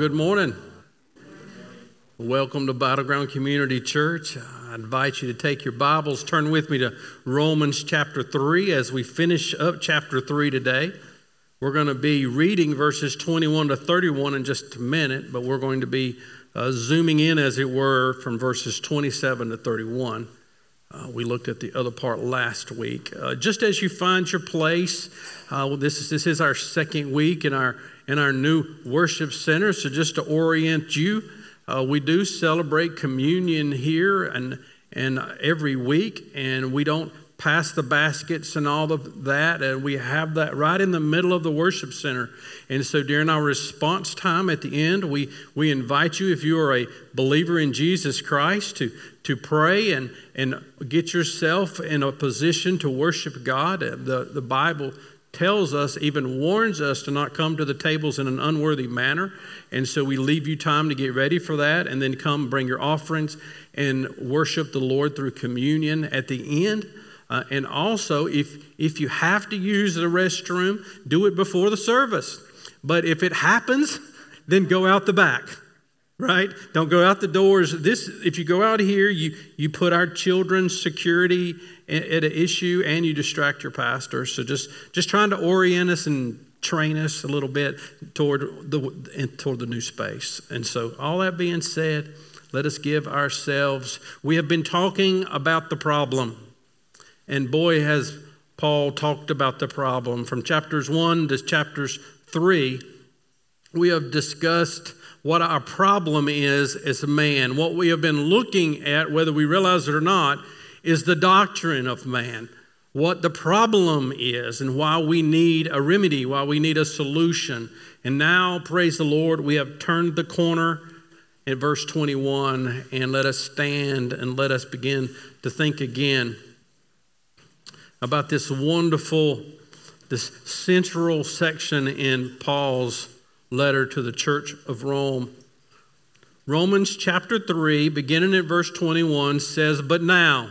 good morning. Welcome to Battleground Community Church. I invite you to take your Bibles, turn with me to Romans chapter 3 as we finish up chapter 3 today. We're going to be reading verses 21 to 31 in just a minute, but we're going to be uh, zooming in, as it were, from verses 27 to 31. Uh, we looked at the other part last week. Uh, just as you find your place, uh, this, is, this is our second week in our, in our new worship center. So, just to orient you, uh, we do celebrate communion here and, and every week, and we don't pass the baskets and all of that, and we have that right in the middle of the worship center. And so during our response time at the end, we, we invite you, if you are a believer in Jesus Christ, to, to pray and, and get yourself in a position to worship God. The, the Bible tells us, even warns us to not come to the tables in an unworthy manner. And so we leave you time to get ready for that and then come bring your offerings and worship the Lord through communion at the end. Uh, and also, if, if you have to use the restroom, do it before the service. But if it happens, then go out the back right don't go out the doors this if you go out here you you put our children's security at an issue and you distract your pastor. So just, just trying to orient us and train us a little bit toward the, toward the new space. And so, all that being said, let us give ourselves. We have been talking about the problem. And boy, has Paul talked about the problem. From chapters 1 to chapters 3, we have discussed what our problem is as a man. What we have been looking at, whether we realize it or not, is the doctrine of man, what the problem is, and why we need a remedy, why we need a solution. And now, praise the Lord, we have turned the corner in verse 21, and let us stand and let us begin to think again about this wonderful, this central section in Paul's letter to the church of Rome. Romans chapter 3, beginning at verse 21, says, But now,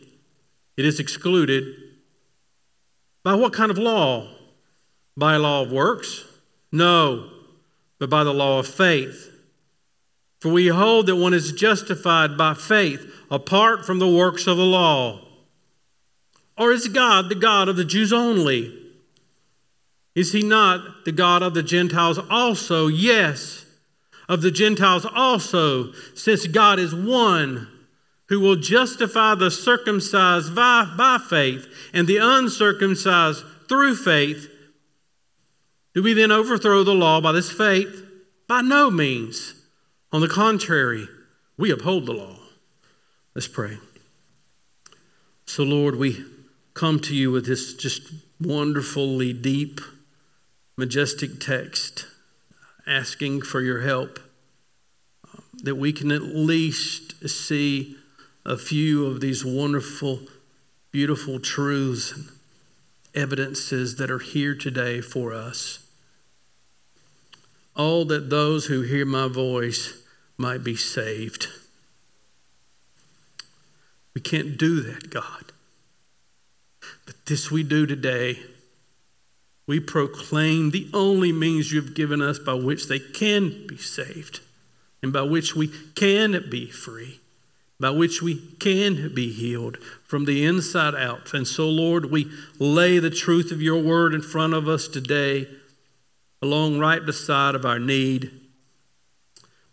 It is excluded. By what kind of law? By a law of works? No, but by the law of faith. For we hold that one is justified by faith apart from the works of the law. Or is God the God of the Jews only? Is he not the God of the Gentiles also? Yes, of the Gentiles also, since God is one who will justify the circumcised by, by faith and the uncircumcised through faith, do we then overthrow the law by this faith? By no means. On the contrary, we uphold the law. Let's pray. So, Lord, we come to you with this just wonderfully deep, majestic text, asking for your help, um, that we can at least see a few of these wonderful, beautiful truths and evidences that are here today for us. Oh, that those who hear my voice might be saved. We can't do that, God. But this we do today. We proclaim the only means you've given us by which they can be saved and by which we can be free by which we can be healed from the inside out. And so, Lord, we lay the truth of your word in front of us today, along right beside of our need,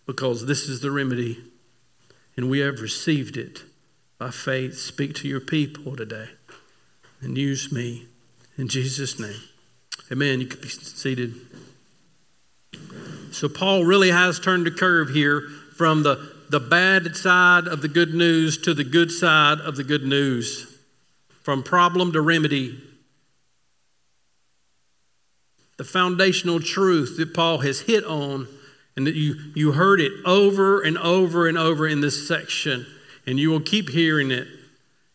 because this is the remedy, and we have received it by faith. Speak to your people today and use me. In Jesus' name. Amen. You can be seated. So, Paul really has turned the curve here from the, the bad side of the good news to the good side of the good news, from problem to remedy. The foundational truth that Paul has hit on, and that you, you heard it over and over and over in this section, and you will keep hearing it,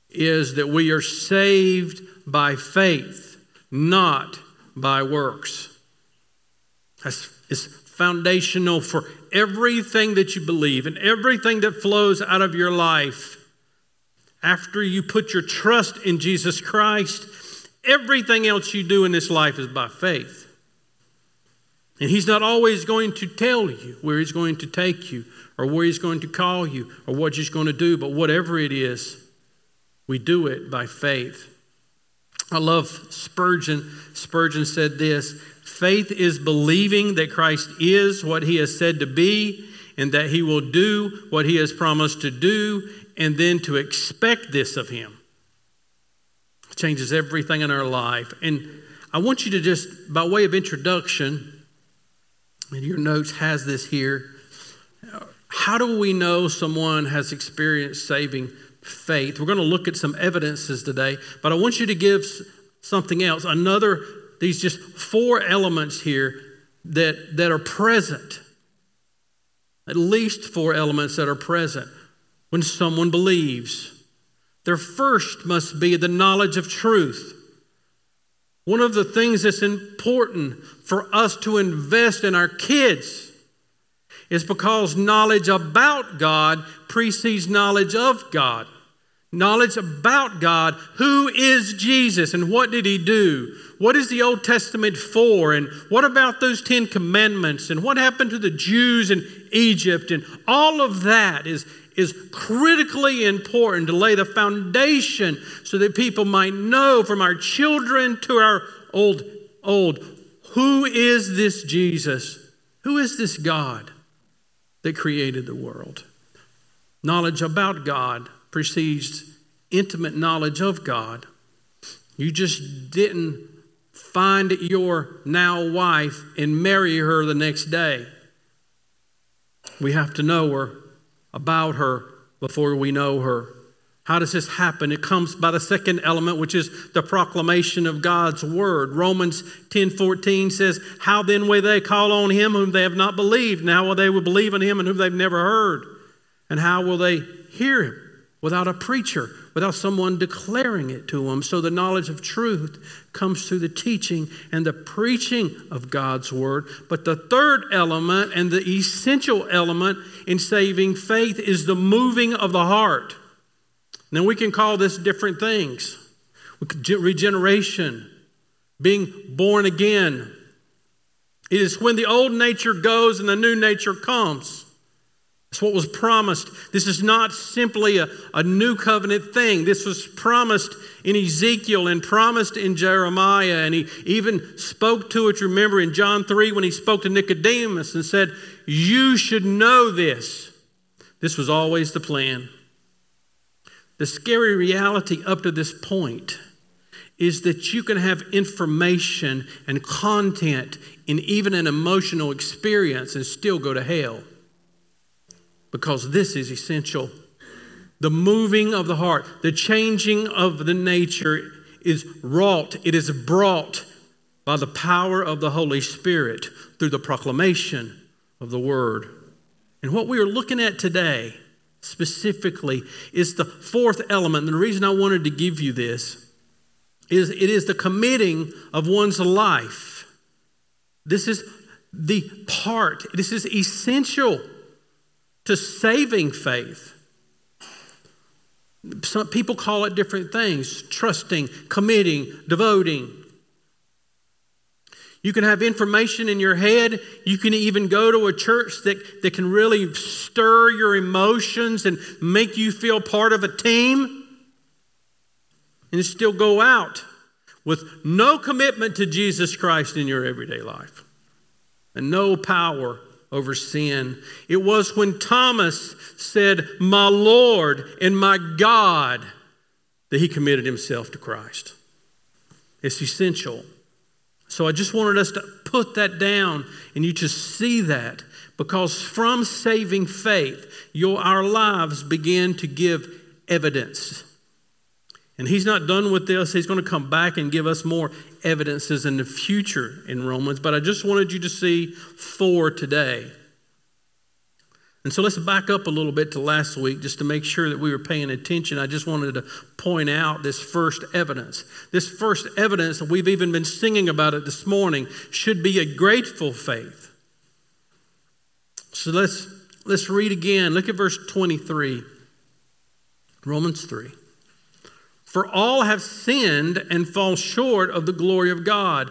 is that we are saved by faith, not by works. That's, it's foundational for everything that you believe and everything that flows out of your life. After you put your trust in Jesus Christ, everything else you do in this life is by faith. And He's not always going to tell you where He's going to take you or where He's going to call you or what He's going to do, but whatever it is, we do it by faith. I love Spurgeon. Spurgeon said this Faith is believing that Christ is what he has said to be and that he will do what he has promised to do, and then to expect this of him. It changes everything in our life. And I want you to just, by way of introduction, and your notes has this here. How do we know someone has experienced saving faith? We're going to look at some evidences today, but I want you to give something else, another these just four elements here that, that are present. At least four elements that are present when someone believes. Their first must be the knowledge of truth. One of the things that's important for us to invest in our kids is because knowledge about God precedes knowledge of God. Knowledge about God. Who is Jesus and what did he do? What is the Old Testament for? And what about those Ten Commandments? And what happened to the Jews in Egypt? And all of that is, is critically important to lay the foundation so that people might know from our children to our old, old, who is this Jesus? Who is this God that created the world? Knowledge about God precedes intimate knowledge of God. You just didn't find your now wife and marry her the next day. We have to know her, about her, before we know her. How does this happen? It comes by the second element, which is the proclamation of God's word. Romans 10 14 says, How then will they call on him whom they have not believed? And how will they believe in him and whom they've never heard? And how will they hear him without a preacher? without someone declaring it to them. So the knowledge of truth comes through the teaching and the preaching of God's word. But the third element and the essential element in saving faith is the moving of the heart. Now we can call this different things regeneration, being born again. It is when the old nature goes and the new nature comes. It's what was promised. This is not simply a, a new covenant thing. This was promised in Ezekiel and promised in Jeremiah. And he even spoke to it, remember, in John 3 when he spoke to Nicodemus and said, You should know this. This was always the plan. The scary reality up to this point is that you can have information and content in even an emotional experience and still go to hell because this is essential. The moving of the heart, the changing of the nature is wrought, it is brought by the power of the Holy Spirit through the proclamation of the Word. And what we are looking at today specifically is the fourth element. And the reason I wanted to give you this is it is the committing of one's life. This is the part, this is essential to saving faith. Some people call it different things trusting, committing, devoting. You can have information in your head. You can even go to a church that, that can really stir your emotions and make you feel part of a team. And still go out with no commitment to Jesus Christ in your everyday life and no power over sin. It was when Thomas said, My Lord and my God, that he committed himself to Christ. It's essential. So I just wanted us to put that down and you to see that because from saving faith, your, our lives begin to give evidence. And he's not done with this. He's going to come back and give us more evidences in the future in Romans. But I just wanted you to see four today. And so let's back up a little bit to last week just to make sure that we were paying attention. I just wanted to point out this first evidence. This first evidence, that we've even been singing about it this morning, should be a grateful faith. So let's let's read again. Look at verse 23. Romans 3. For all have sinned and fall short of the glory of God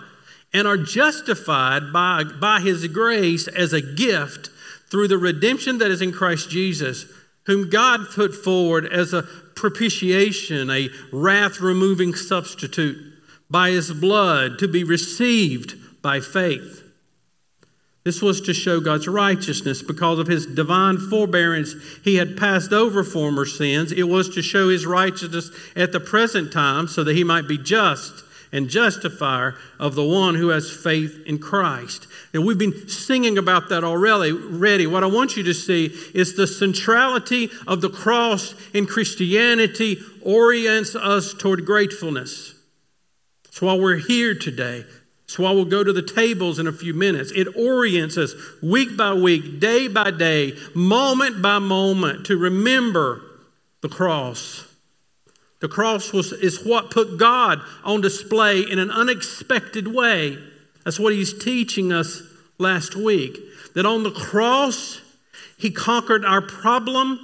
and are justified by, by his grace as a gift through the redemption that is in Christ Jesus, whom God put forward as a propitiation, a wrath removing substitute by his blood to be received by faith. This was to show God's righteousness because of his divine forbearance. He had passed over former sins. It was to show his righteousness at the present time so that he might be just and justifier of the one who has faith in Christ. And we've been singing about that already. Ready. What I want you to see is the centrality of the cross in Christianity orients us toward gratefulness. That's why we're here today. That's why we'll go to the tables in a few minutes. It orients us week by week, day by day, moment by moment to remember the cross. The cross was, is what put God on display in an unexpected way. That's what he's teaching us last week. That on the cross, he conquered our problem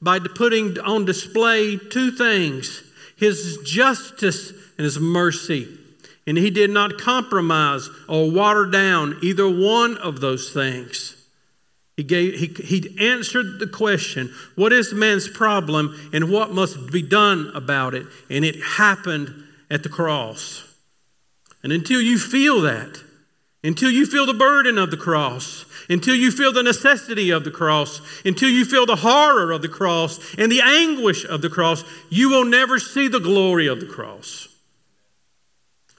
by putting on display two things his justice and his mercy. And he did not compromise or water down either one of those things. He, gave, he, he answered the question, What is man's problem and what must be done about it? And it happened at the cross. And until you feel that, until you feel the burden of the cross, until you feel the necessity of the cross, until you feel the horror of the cross and the anguish of the cross, you will never see the glory of the cross.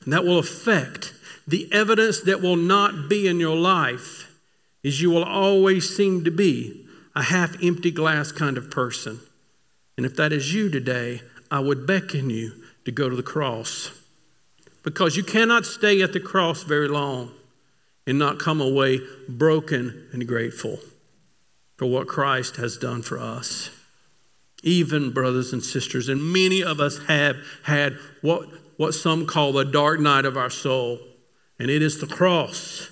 And that will affect the evidence that will not be in your life is you will always seem to be a half empty glass kind of person. And if that is you today, I would beckon you to go to the cross. Because you cannot stay at the cross very long and not come away broken and grateful for what Christ has done for us. Even brothers and sisters, and many of us have had what, what some call the dark night of our soul, and it is the cross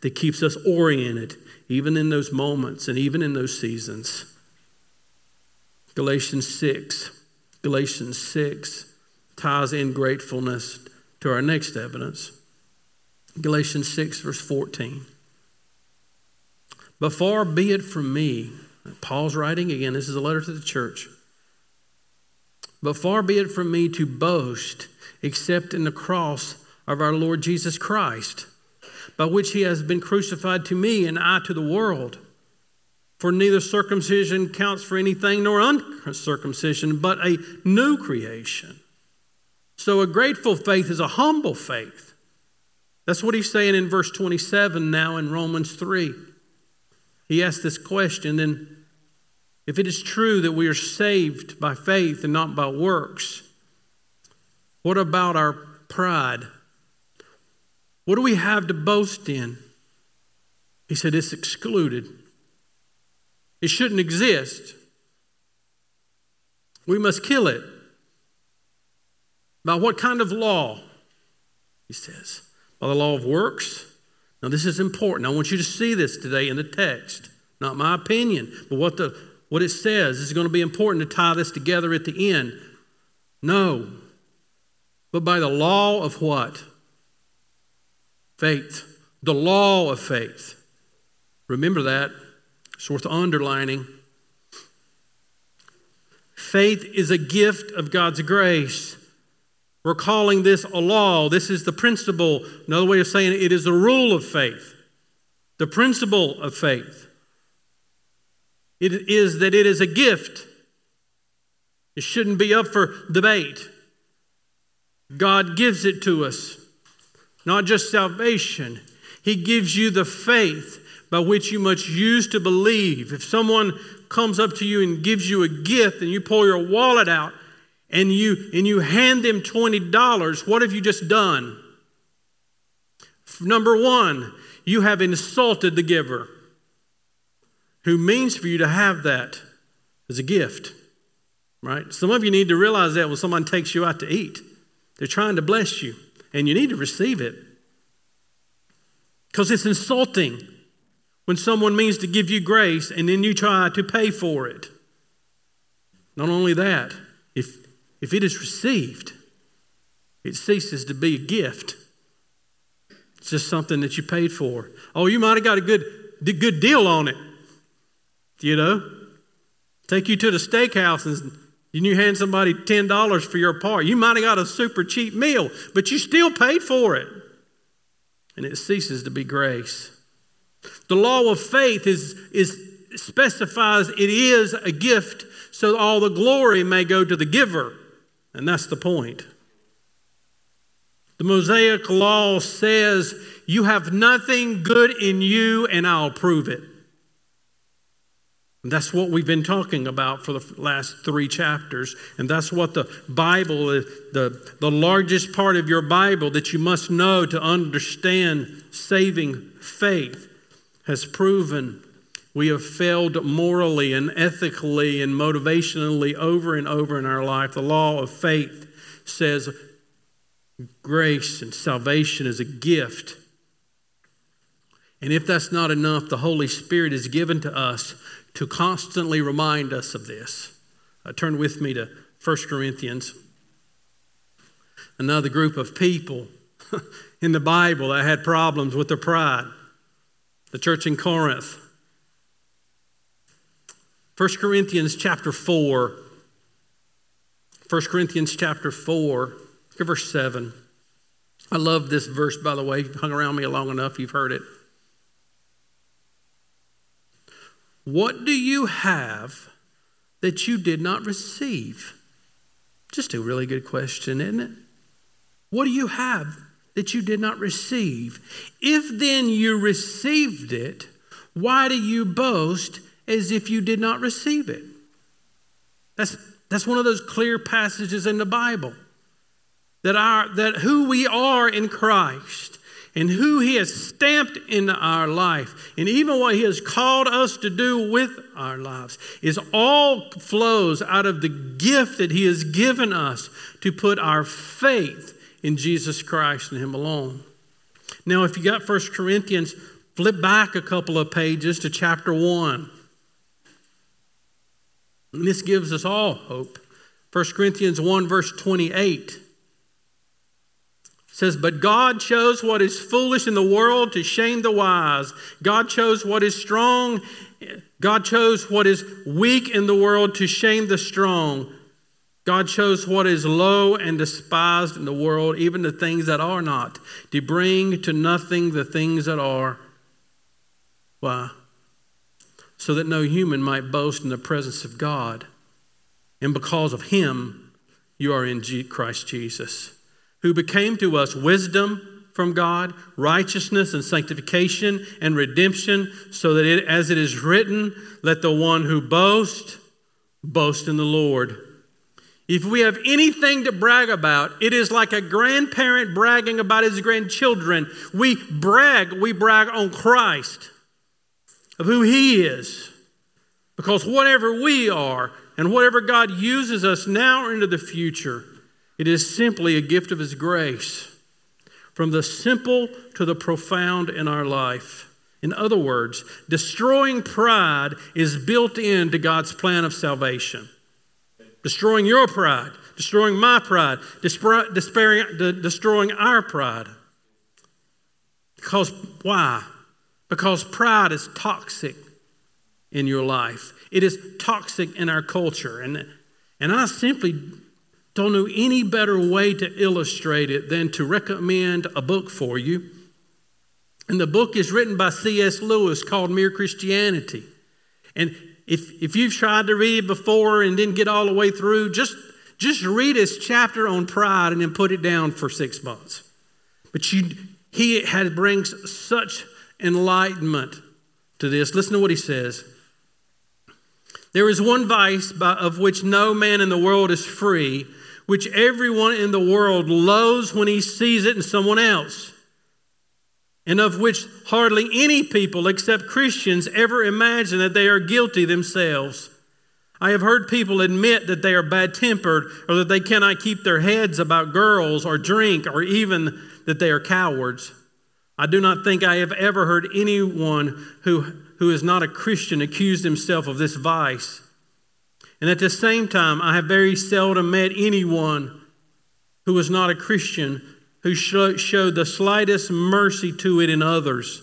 that keeps us oriented, even in those moments and even in those seasons. Galatians 6, Galatians 6 ties in gratefulness to our next evidence. Galatians 6, verse 14. But far be it from me, Paul's writing again, this is a letter to the church. But far be it from me to boast except in the cross of our Lord Jesus Christ by which he has been crucified to me and I to the world. For neither circumcision counts for anything nor uncircumcision, but a new creation. So a grateful faith is a humble faith. That's what he's saying in verse 27 now in Romans 3. He asks this question then, if it is true that we are saved by faith and not by works, what about our pride? What do we have to boast in? He said, It's excluded. It shouldn't exist. We must kill it. By what kind of law? He says, By the law of works. Now, this is important. I want you to see this today in the text. Not my opinion, but what, the, what it says. This is going to be important to tie this together at the end. No. But by the law of what? Faith, the law of faith. Remember that. It's worth underlining. Faith is a gift of God's grace. We're calling this a law. This is the principle. Another way of saying it, it is the rule of faith, the principle of faith. It is that it is a gift. It shouldn't be up for debate. God gives it to us. Not just salvation, He gives you the faith by which you must use to believe. If someone comes up to you and gives you a gift and you pull your wallet out and you and you hand them $20, what have you just done? Number 1, you have insulted the giver who means for you to have that as a gift. Right? Some of you need to realize that when someone takes you out to eat, they're trying to bless you and you need to receive it. Because it's insulting when someone means to give you grace and then you try to pay for it. Not only that, if, if it is received, it ceases to be a gift. It's just something that you paid for. Oh, you might have got a good, good deal on it. You know? Take you to the steakhouse and you hand somebody $10 for your part. You might have got a super cheap meal, but you still paid for it. And it ceases to be grace. The law of faith is, is specifies it is a gift so all the glory may go to the giver. And that's the point. The Mosaic law says, You have nothing good in you, and I'll prove it. And that's what we've been talking about for the last three chapters. And that's what the Bible the, the largest part of your Bible that you must know to understand saving faith has proven we have failed morally and ethically and motivationally over and over in our life. The law of faith says grace and salvation is a gift. And if that's not enough, the Holy Spirit is given to us to constantly remind us of this. Uh, turn with me to 1 Corinthians. Another group of people in the Bible that had problems with their pride the church in Corinth. 1 Corinthians chapter 4. 1 Corinthians chapter 4, Look at verse 7. I love this verse, by the way. You've hung around me long enough, you've heard it. What do you have that you did not receive? Just a really good question, isn't it? What do you have that you did not receive. If then you received it, why do you boast as if you did not receive it? That's, that's one of those clear passages in the Bible. That, our, that who we are in Christ and who He has stamped into our life, and even what He has called us to do with our lives, is all flows out of the gift that He has given us to put our faith in Jesus Christ and Him alone. Now, if you got 1 Corinthians, flip back a couple of pages to chapter 1. And this gives us all hope. 1 Corinthians 1, verse 28 says, But God chose what is foolish in the world to shame the wise. God chose what is strong. God chose what is weak in the world to shame the strong. God chose what is low and despised in the world, even the things that are not, to bring to nothing the things that are. Why? So that no human might boast in the presence of God. And because of him, you are in Christ Jesus, who became to us wisdom from God, righteousness and sanctification and redemption, so that it, as it is written, let the one who boasts boast in the Lord. If we have anything to brag about, it is like a grandparent bragging about his grandchildren. We brag, we brag on Christ, of who he is. Because whatever we are and whatever God uses us now or into the future, it is simply a gift of his grace, from the simple to the profound in our life. In other words, destroying pride is built into God's plan of salvation destroying your pride, destroying my pride, destroying our pride. Because why? Because pride is toxic in your life. It is toxic in our culture. And, and I simply don't know any better way to illustrate it than to recommend a book for you. And the book is written by C.S. Lewis called Mere Christianity. And if, if you've tried to read it before and didn't get all the way through, just, Just read his chapter on pride and then put it down for six months. But you, he had, brings such enlightenment to this. Listen to what he says. There is one vice by, of which no man in the world is free, which everyone in the world loathes when he sees it in someone else, and of which hardly any people except Christians ever imagine that they are guilty themselves. I have heard people admit that they are bad tempered or that they cannot keep their heads about girls or drink or even that they are cowards. I do not think I have ever heard anyone who, who is not a Christian accuse himself of this vice. And at the same time, I have very seldom met anyone who was not a Christian who showed the slightest mercy to it in others.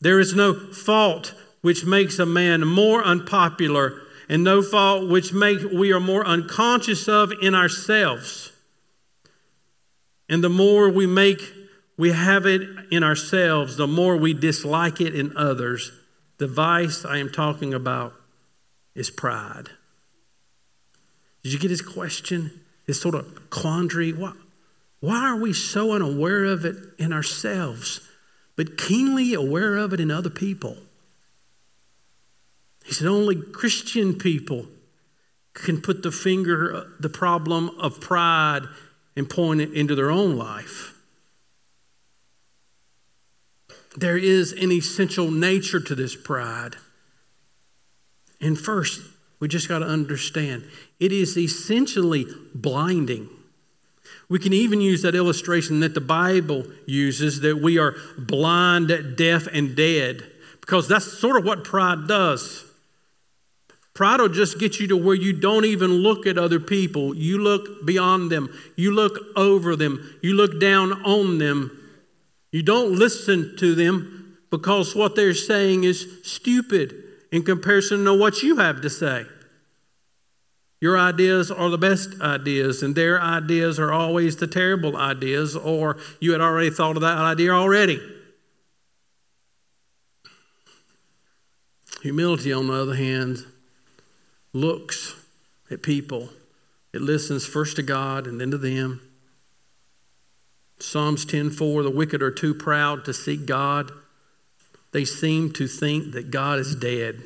There is no fault which makes a man more unpopular, and no fault which we are more unconscious of in ourselves. And the more we make we have it in ourselves, the more we dislike it in others. The vice I am talking about is pride. Did you get his question? His sort of quandary? Why, why are we so unaware of it in ourselves, but keenly aware of it in other people? He said only Christian people can put the finger, uh, the problem of pride, and point it into their own life. There is an essential nature to this pride. And first, we just got to understand it is essentially blinding. We can even use that illustration that the Bible uses that we are blind, deaf, and dead, because that's sort of what pride does. Pride will just get you to where you don't even look at other people. You look beyond them, you look over them, you look down on them. You don't listen to them because what they're saying is stupid in comparison to what you have to say. Your ideas are the best ideas, and their ideas are always the terrible ideas, or you had already thought of that idea already. Humility, on the other hand, looks at people. It listens first to God and then to them. Psalms 10:4 The wicked are too proud to seek God. They seem to think that God is dead.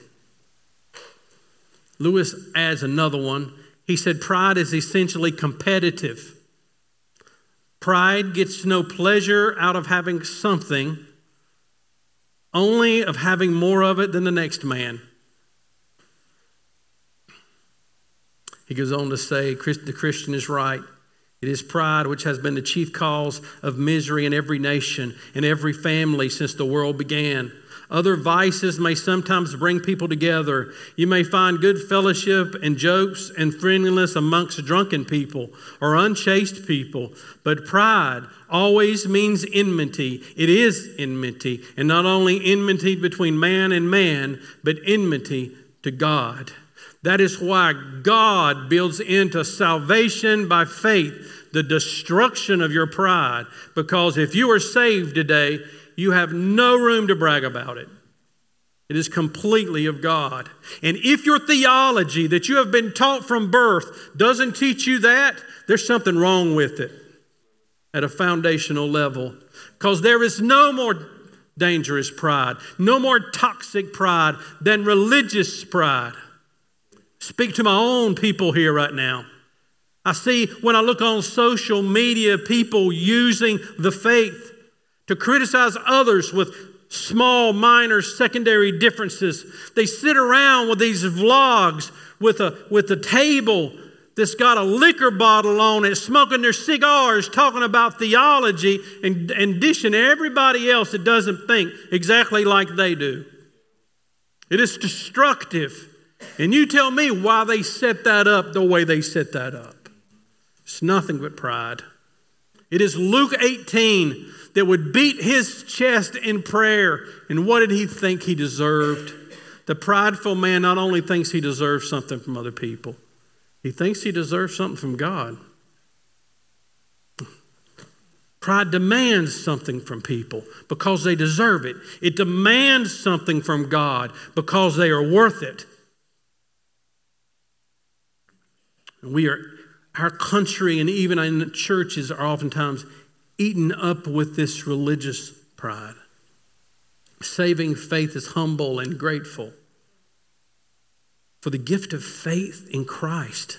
Lewis adds another one. He said pride is essentially competitive. Pride gets no pleasure out of having something, only of having more of it than the next man. He goes on to say the Christian is right. It is pride which has been the chief cause of misery in every nation and every family since the world began. Other vices may sometimes bring people together. You may find good fellowship and jokes and friendliness amongst drunken people or unchaste people, but pride always means enmity. It is enmity, and not only enmity between man and man, but enmity to God. That is why God builds into salvation by faith the destruction of your pride. Because if you are saved today, you have no room to brag about it. It is completely of God. And if your theology that you have been taught from birth doesn't teach you that, there's something wrong with it at a foundational level. Because there is no more dangerous pride, no more toxic pride than religious pride. Speak to my own people here right now. I see when I look on social media people using the faith to criticize others with small, minor, secondary differences. They sit around with these vlogs with a, with a table that's got a liquor bottle on it, smoking their cigars, talking about theology, and, and dishing everybody else that doesn't think exactly like they do. It is destructive. And you tell me why they set that up the way they set that up. It's nothing but pride. It is Luke 18 that would beat his chest in prayer. And what did he think he deserved? The prideful man not only thinks he deserves something from other people, he thinks he deserves something from God. Pride demands something from people because they deserve it. It demands something from God because they are worth it. And we are, our country and even in churches are oftentimes eaten up with this religious pride. Saving faith is humble and grateful for the gift of faith in Christ.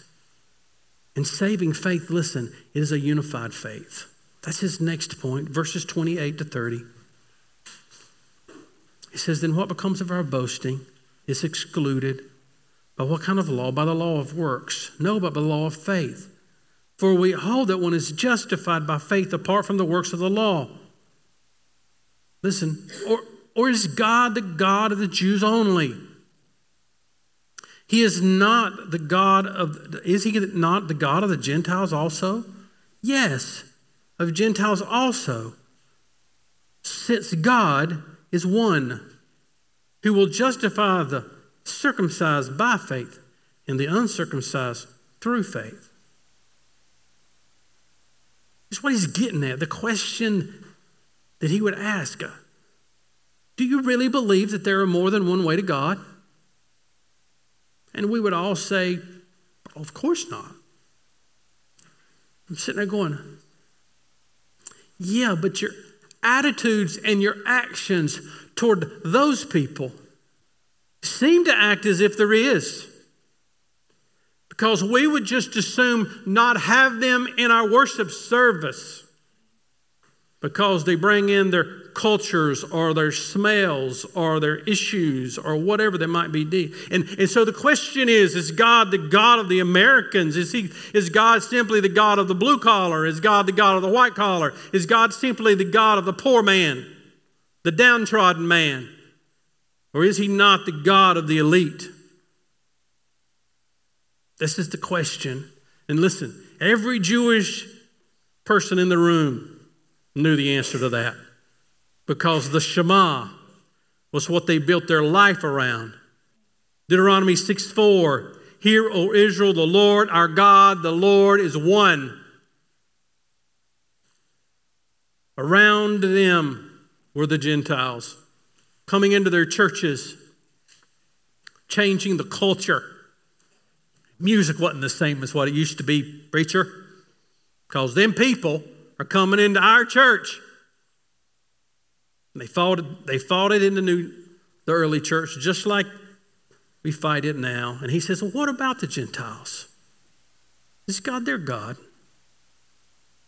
And saving faith, listen, is a unified faith. That's his next point, verses 28 to 30. He says, Then what becomes of our boasting is excluded. By what kind of law? By the law of works. No, but by the law of faith. For we hold that one is justified by faith apart from the works of the law. Listen, or, or is God the God of the Jews only? He is not the God of, is he not the God of the Gentiles also? Yes, of Gentiles also. Since God is one who will justify the circumcised by faith and the uncircumcised through faith. That's what he's getting at. The question that he would ask Do you really believe that there are more than one way to God? And we would all say, Of course not. I'm sitting there going, Yeah, but your attitudes and your actions toward those people seem to act as if there is. Because we would just assume not have them in our worship service because they bring in their cultures or their smells or their issues or whatever they might be. And, and so the question is Is God the God of the Americans? Is, he, is God simply the God of the blue collar? Is God the God of the white collar? Is God simply the God of the poor man, the downtrodden man? Or is he not the God of the elite? This is the question. And listen, every Jewish person in the room knew the answer to that because the Shema was what they built their life around. Deuteronomy 6 4 Hear, O Israel, the Lord our God, the Lord is one. Around them were the Gentiles coming into their churches, changing the culture. Music wasn't the same as what it used to be, preacher, because them people are coming into our church they fought, it, they fought it in the, new, the early church just like we fight it now. And he says, Well, what about the Gentiles? Is God their God?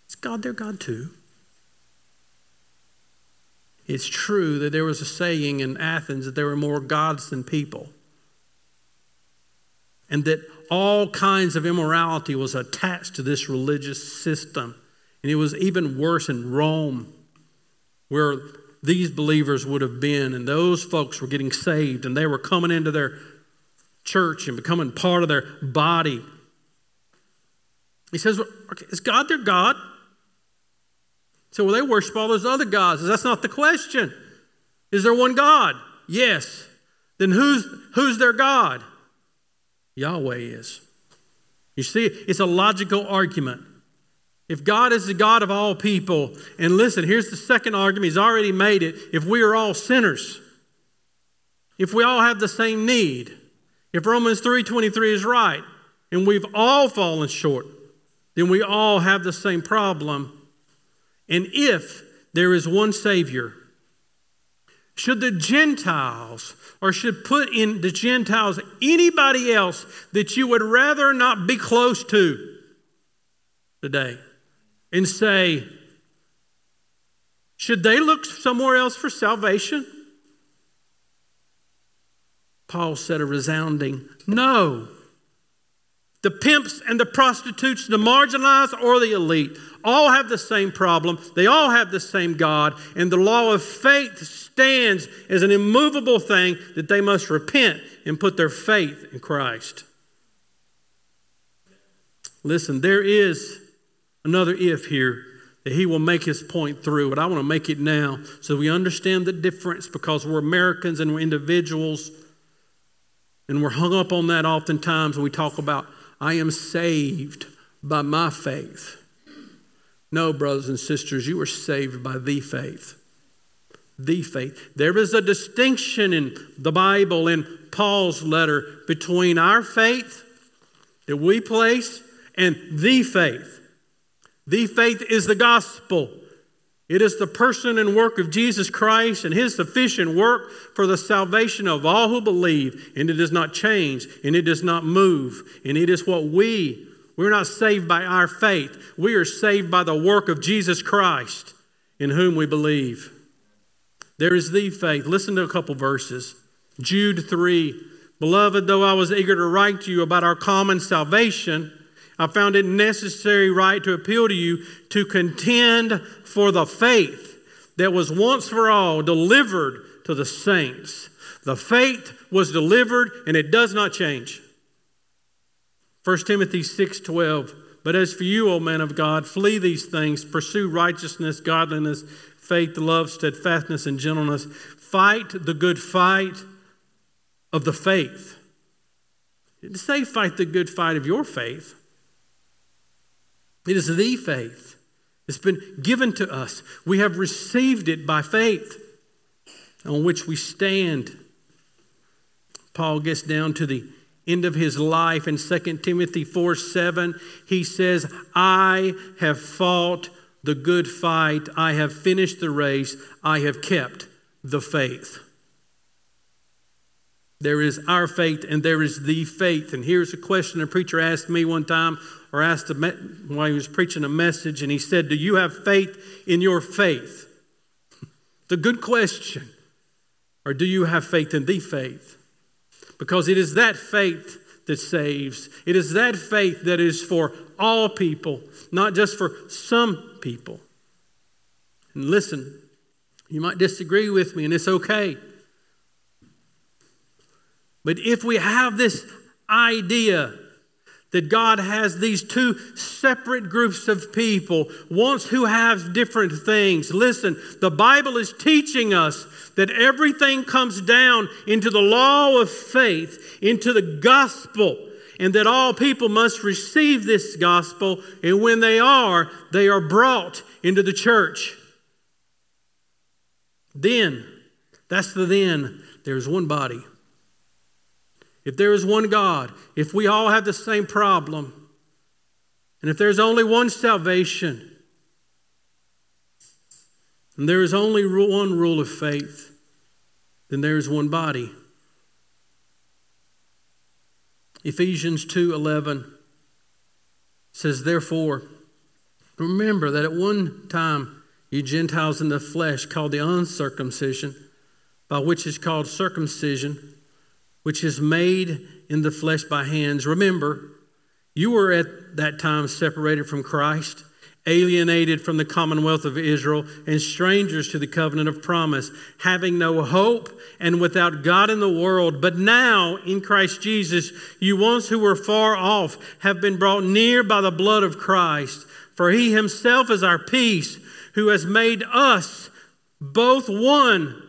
Is God their God too? It's true that there was a saying in Athens that there were more gods than people. And that all kinds of immorality was attached to this religious system. And it was even worse in Rome, where these believers would have been, and those folks were getting saved, and they were coming into their church and becoming part of their body. He says, Is God their God? So, well, they worship all those other gods. That's not the question. Is there one God? Yes. Then who's, who's their God? Yahweh is. You see, it's a logical argument. If God is the God of all people, and listen, here's the second argument, he's already made it. If we are all sinners, if we all have the same need, if Romans 3:23 is right, and we've all fallen short, then we all have the same problem. And if there is one Savior, should the Gentiles, or should put in the Gentiles anybody else that you would rather not be close to today? and say, should they look somewhere else for salvation? Paul said a resounding no. The pimps and the prostitutes, the marginalized or the elite, all have the same problem. They all have the same God. And the law of faith stands as an immovable thing that they must repent and put their faith in Christ. Listen, there is another if here that he will make his point through, but I want to make it now so we understand the difference because we're Americans and we're individuals and we're hung up on that oftentimes when we talk about, I am saved by my faith. No, brothers and sisters, you are saved by the faith. The faith. There is a distinction in the Bible, in Paul's letter, between our faith that we place and the faith. The faith is the gospel. It is the person and work of Jesus Christ and his sufficient work for the salvation of all who believe. And it does not change and it does not move. And it is what we, we're not saved by our faith. We are saved by the work of Jesus Christ in whom we believe. There is the faith. Listen to a couple verses. Jude 3 Beloved, though I was eager to write to you about our common salvation, I found it necessary, right, to appeal to you to contend for the faith that was once for all delivered to the saints. The faith was delivered and it does not change. 1 Timothy 6:12 But as for you, O man of God, flee these things, pursue righteousness, godliness, faith, love, steadfastness, and gentleness. Fight the good fight of the faith. It didn't say fight the good fight of your faith. It is the faith. It's been given to us. We have received it by faith on which we stand. Paul gets down to the end of his life in 2 Timothy 4 7. He says, I have fought the good fight, I have finished the race, I have kept the faith. There is our faith and there is the faith. And here's a question a preacher asked me one time or asked a, while he was preaching a message, and he said, Do you have faith in your faith? It's a good question. Or do you have faith in the faith? Because it is that faith that saves. It is that faith that is for all people, not just for some people. And listen, you might disagree with me, and it's okay. But if we have this idea that God has these two separate groups of people, once who have different things. Listen, the Bible is teaching us that everything comes down into the law of faith, into the gospel, and that all people must receive this gospel, and when they are, they are brought into the church. Then, that's the then, there's one body if there is one God, if we all have the same problem, and if there's only one salvation, and there is only one rule of faith, then there is one body. Ephesians 2:11 says therefore remember that at one time you Gentiles in the flesh called the uncircumcision by which is called circumcision which is made in the flesh by hands. Remember, you were at that time separated from Christ, alienated from the commonwealth of Israel, and strangers to the covenant of promise, having no hope and without God in the world. But now, in Christ Jesus, you once who were far off have been brought near by the blood of Christ. For he himself is our peace, who has made us both one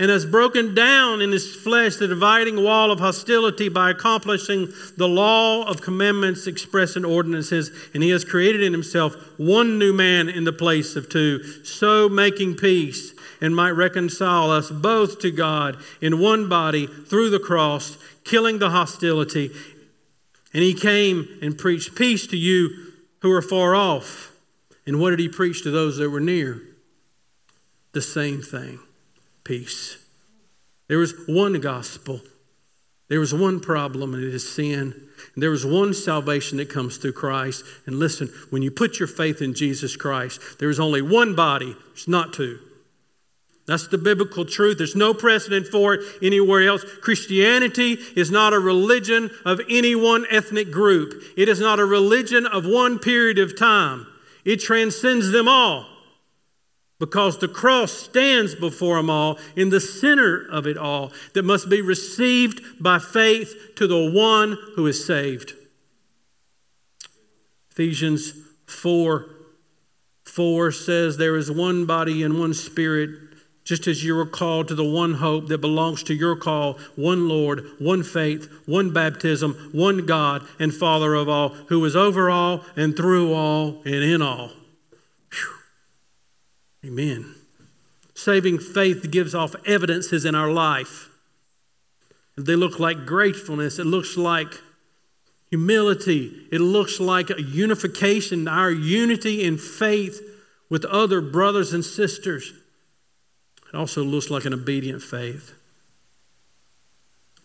and has broken down in his flesh the dividing wall of hostility by accomplishing the law of commandments expressed in ordinances, and he has created in himself one new man in the place of two, so making peace and might reconcile us both to God in one body through the cross, killing the hostility. And he came and preached peace to you who are far off. And what did he preach to those that were near? The same thing peace. There was one gospel. There was one problem, and it is sin. And there was one salvation that comes through Christ. And listen, when you put your faith in Jesus Christ, there is only one body, it's not two. That's the biblical truth. There's no precedent for it anywhere else. Christianity is not a religion of any one ethnic group, it is not a religion of one period of time. It transcends them all because the cross stands before them all in the center of it all that must be received by faith to the one who is saved. Ephesians 4 4 says, There is one body and one spirit, just as you were called to the one hope that belongs to your call, one Lord, one faith, one baptism, one God and Father of all, who is over all and through all and in all. Amen. Saving faith gives off evidences in our life. They look like gratefulness. It looks like humility. It looks like a unification, our unity in faith with other brothers and sisters. It also looks like an obedient faith.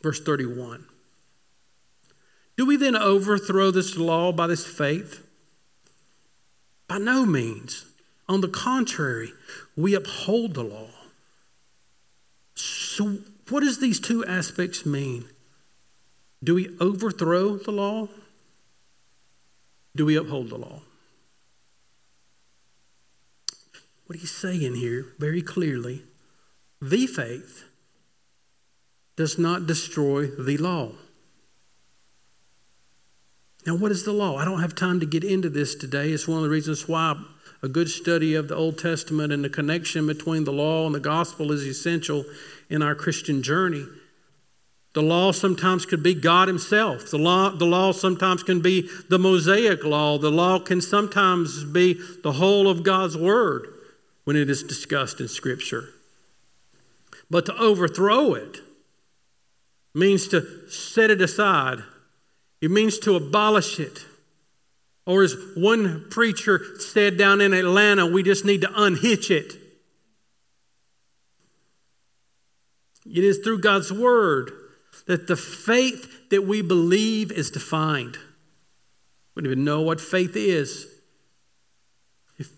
Verse 31. Do we then overthrow this law by this faith? By no means. On the contrary, we uphold the law. So, what does these two aspects mean? Do we overthrow the law? Do we uphold the law? What he's saying here very clearly the faith does not destroy the law. Now, what is the law? I don't have time to get into this today. It's one of the reasons why a good study of the Old Testament and the connection between the law and the gospel is essential in our Christian journey. The law sometimes could be God Himself. The law, the law sometimes can be the Mosaic law. The law can sometimes be the whole of God's Word when it is discussed in Scripture. But to overthrow it means to set it aside, it means to abolish it. Or as one preacher said down in Atlanta, we just need to unhitch it. It is through God's Word that the faith that we believe is defined. We don't even know what faith is. If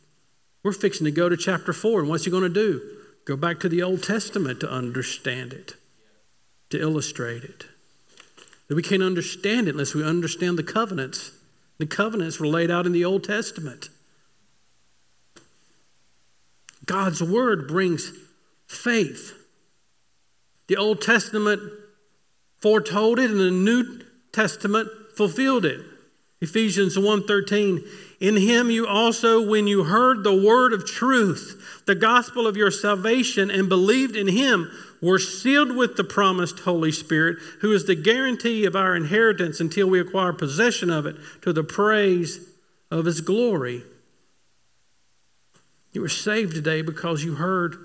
we're fixing to go to chapter 4, and what's he going to do? Go back to the Old Testament to understand it, to illustrate it. That we can't understand it unless we understand the covenants. The covenants were laid out in the Old Testament. God's word brings faith. The Old Testament foretold it and the New Testament fulfilled it. Ephesians 1:13 In him you also when you heard the word of truth the gospel of your salvation and believed in him were sealed with the promised Holy Spirit who is the guarantee of our inheritance until we acquire possession of it to the praise of his glory. You were saved today because you heard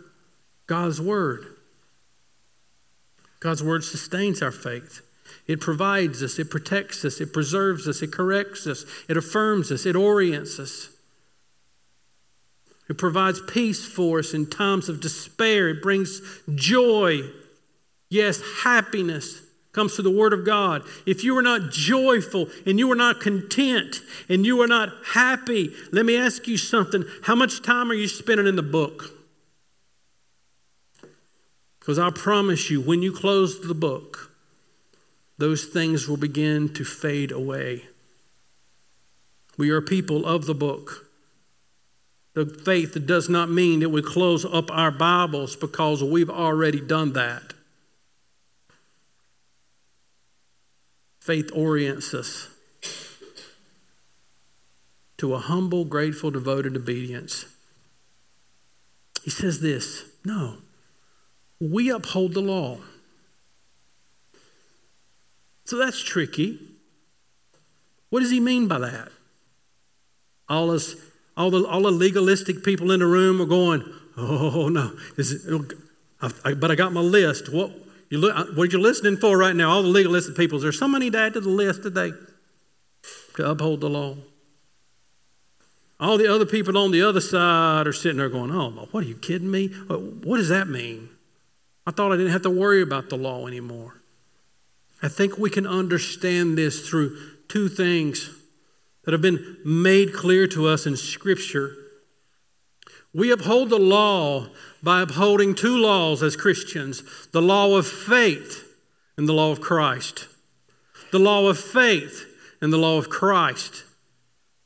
God's word. God's word sustains our faith. It provides us, it protects us, it preserves us, it corrects us, it affirms us, it orients us. It provides peace for us in times of despair. It brings joy. Yes, happiness comes through the Word of God. If you are not joyful and you are not content and you are not happy, let me ask you something. How much time are you spending in the book? Because I promise you, when you close the book, those things will begin to fade away. We are people of the book. The faith does not mean that we close up our Bibles because we've already done that. Faith orients us to a humble, grateful, devoted obedience. He says this no, we uphold the law. So that's tricky. What does he mean by that? All us all the, all the legalistic people in the room are going, oh, no. It, oh, I, but I got my list. What, you look, uh, what are you're listening for right now, all the legalistic people, is there somebody to add to the list today to uphold the law? All the other people on the other side are sitting there going, oh, what are you kidding me? What does that mean? I thought I didn't have to worry about the law anymore. I think we can understand this through two things that have been made clear to us in Scripture. We uphold the law by upholding two laws as Christians the law of faith and the law of Christ. The law of faith and the law of Christ.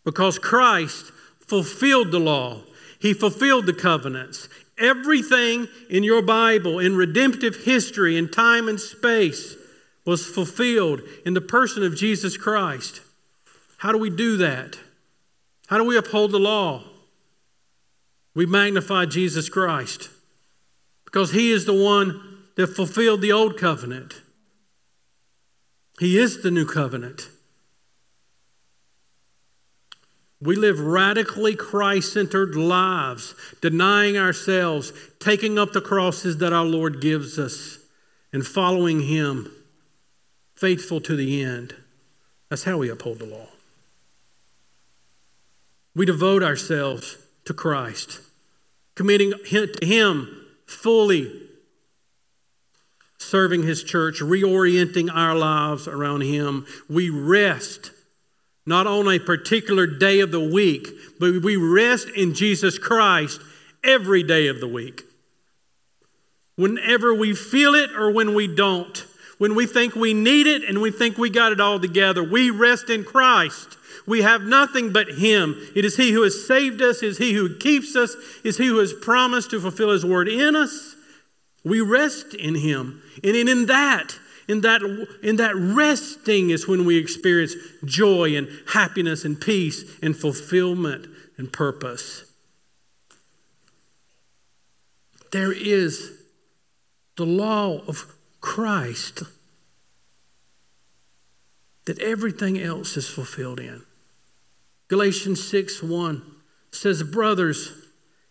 Because Christ fulfilled the law, He fulfilled the covenants. Everything in your Bible, in redemptive history, in time and space, was fulfilled in the person of Jesus Christ. How do we do that? How do we uphold the law? We magnify Jesus Christ because He is the one that fulfilled the old covenant. He is the new covenant. We live radically Christ centered lives, denying ourselves, taking up the crosses that our Lord gives us, and following Him, faithful to the end. That's how we uphold the law. We devote ourselves to Christ, committing to Him fully, serving His church, reorienting our lives around Him. We rest not on a particular day of the week, but we rest in Jesus Christ every day of the week. Whenever we feel it or when we don't, when we think we need it and we think we got it all together, we rest in Christ. We have nothing but Him. It is He who has saved us, it is He who keeps us, it is He who has promised to fulfill His word in us. We rest in Him. And in that, in that, in that resting is when we experience joy and happiness and peace and fulfillment and purpose. There is the law of Christ that everything else is fulfilled in. Galatians 6 1 says, Brothers,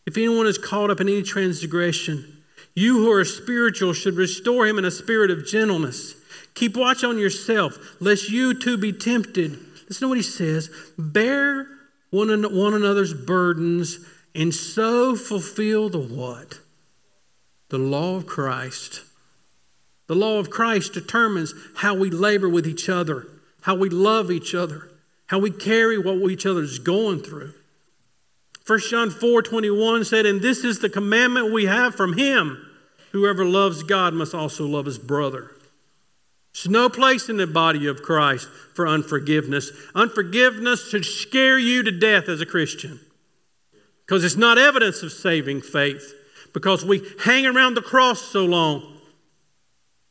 if anyone is caught up in any transgression, you who are spiritual should restore him in a spirit of gentleness. Keep watch on yourself, lest you too be tempted. Listen to what he says bear one, one another's burdens and so fulfill the what? The law of Christ. The law of Christ determines how we labor with each other, how we love each other, how we carry what each other is going through. 1 John 4 21 said, And this is the commandment we have from him. Whoever loves God must also love his brother. There's no place in the body of Christ for unforgiveness. Unforgiveness should scare you to death as a Christian because it's not evidence of saving faith. Because we hang around the cross so long,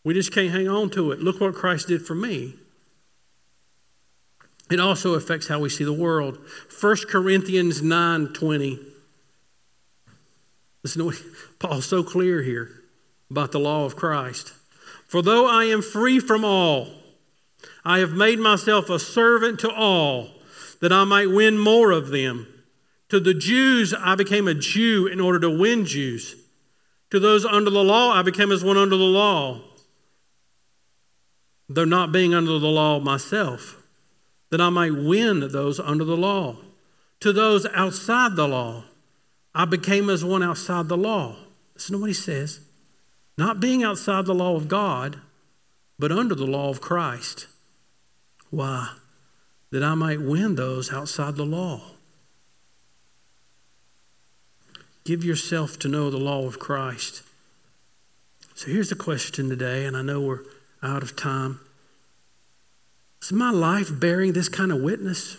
we just can't hang on to it. Look what Christ did for me. It also affects how we see the world. 1 Corinthians 9 20. Listen to Paul's so clear here about the law of Christ. For though I am free from all, I have made myself a servant to all, that I might win more of them. To the Jews, I became a Jew in order to win Jews. To those under the law, I became as one under the law, though not being under the law myself that I might win those under the law. To those outside the law, I became as one outside the law. Listen to what he says. Not being outside the law of God, but under the law of Christ. Why? That I might win those outside the law. Give yourself to know the law of Christ. So here's the question today, and I know we're out of time. Is my life bearing this kind of witness?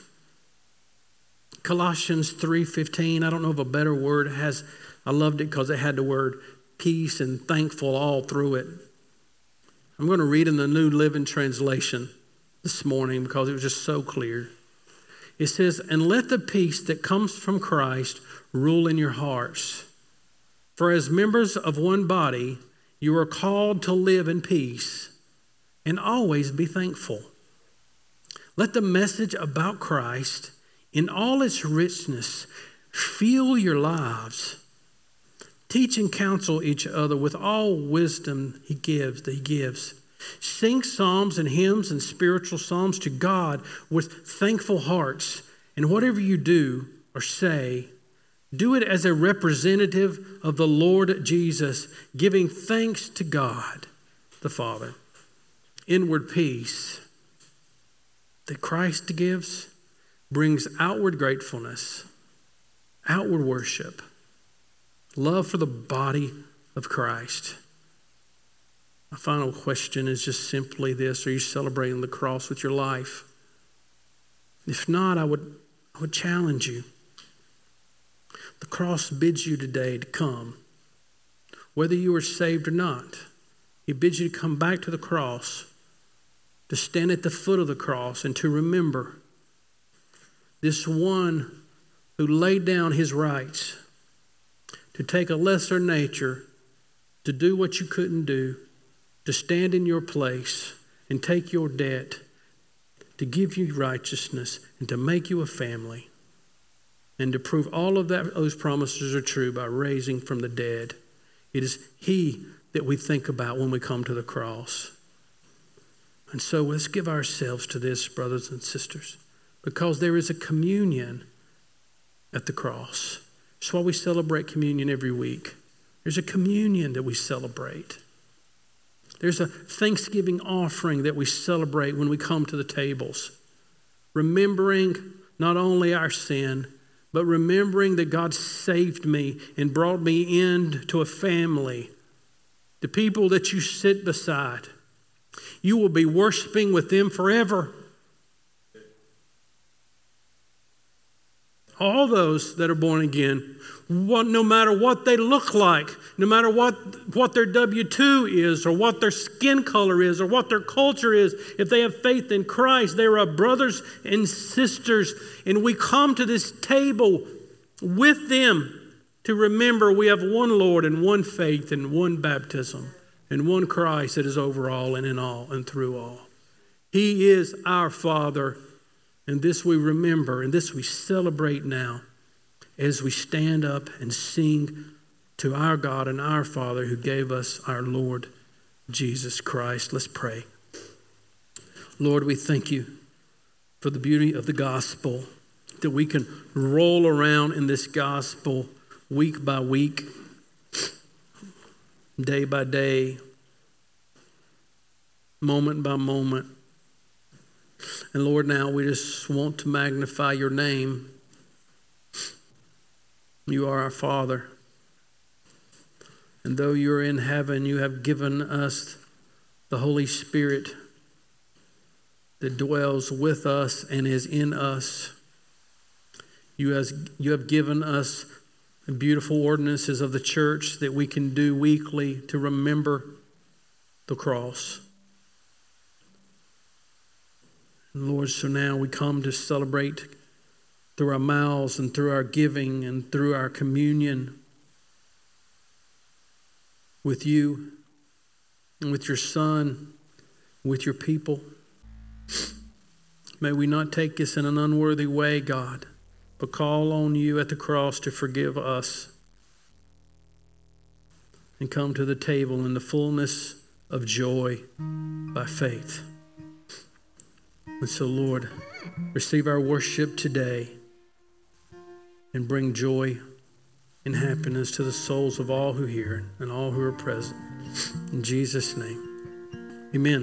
Colossians 3:15, I don't know if a better word has I loved it because it had the word peace and thankful all through it. I'm going to read in the New Living Translation this morning because it was just so clear. It says, And let the peace that comes from Christ rule in your hearts. For as members of one body, you are called to live in peace and always be thankful. Let the message about Christ in all its richness fill your lives. Teach and counsel each other with all wisdom he gives that he gives. Sing psalms and hymns and spiritual psalms to God with thankful hearts. And whatever you do or say, do it as a representative of the Lord Jesus, giving thanks to God the Father. Inward peace that Christ gives brings outward gratefulness, outward worship, love for the body of Christ. My final question is just simply this Are you celebrating the cross with your life? If not, I would, I would challenge you. The cross bids you today to come, whether you are saved or not. He bids you to come back to the cross to stand at the foot of the cross and to remember this one who laid down his rights to take a lesser nature, to do what you couldn't do, to stand in your place and take your debt, to give you righteousness and to make you a family, and to prove all of that, those promises are true by raising from the dead. It is He that we think about when we come to the cross. And so let's give ourselves to this, brothers and sisters, because there is a communion at the cross. That's why we celebrate communion every week. There's a communion that we celebrate. There's a thanksgiving offering that we celebrate when we come to the tables, remembering not only our sin, but remembering that God saved me and brought me into a family, the people that you sit beside you will be worshiping with them forever. All those that are born again, what, no matter what they look like, no matter what, what their W 2 is, or what their skin color is, or what their culture is, if they have faith in Christ, they are brothers and sisters. And we come to this table with them to remember we have one Lord and one faith and one baptism and one Christ that is over all and in all and through all. He is our Father, and this we remember, and this we celebrate now as we stand up and sing to our God and our Father who gave us our Lord Jesus Christ. Let's pray. Lord, we thank you for the beauty of the gospel, that we can roll around in this gospel week by week day by day, moment by moment. And Lord, now we just want to magnify your name. You are our Father. And though you're in heaven, you have given us the Holy Spirit that dwells with us and is in us. You, has, you have given us beautiful ordinances of the church that we can do weekly to remember the cross. And Lord, so now we come to celebrate through our mouths and through our giving and through our communion with you and with your Son, with your people. May we not take this in an unworthy way, God but call on you at the cross to forgive us and come to the table in the fullness of joy by faith. And so, Lord, receive our worship today and bring joy and happiness to the souls of all who hear and all who are present. In Jesus' name, amen.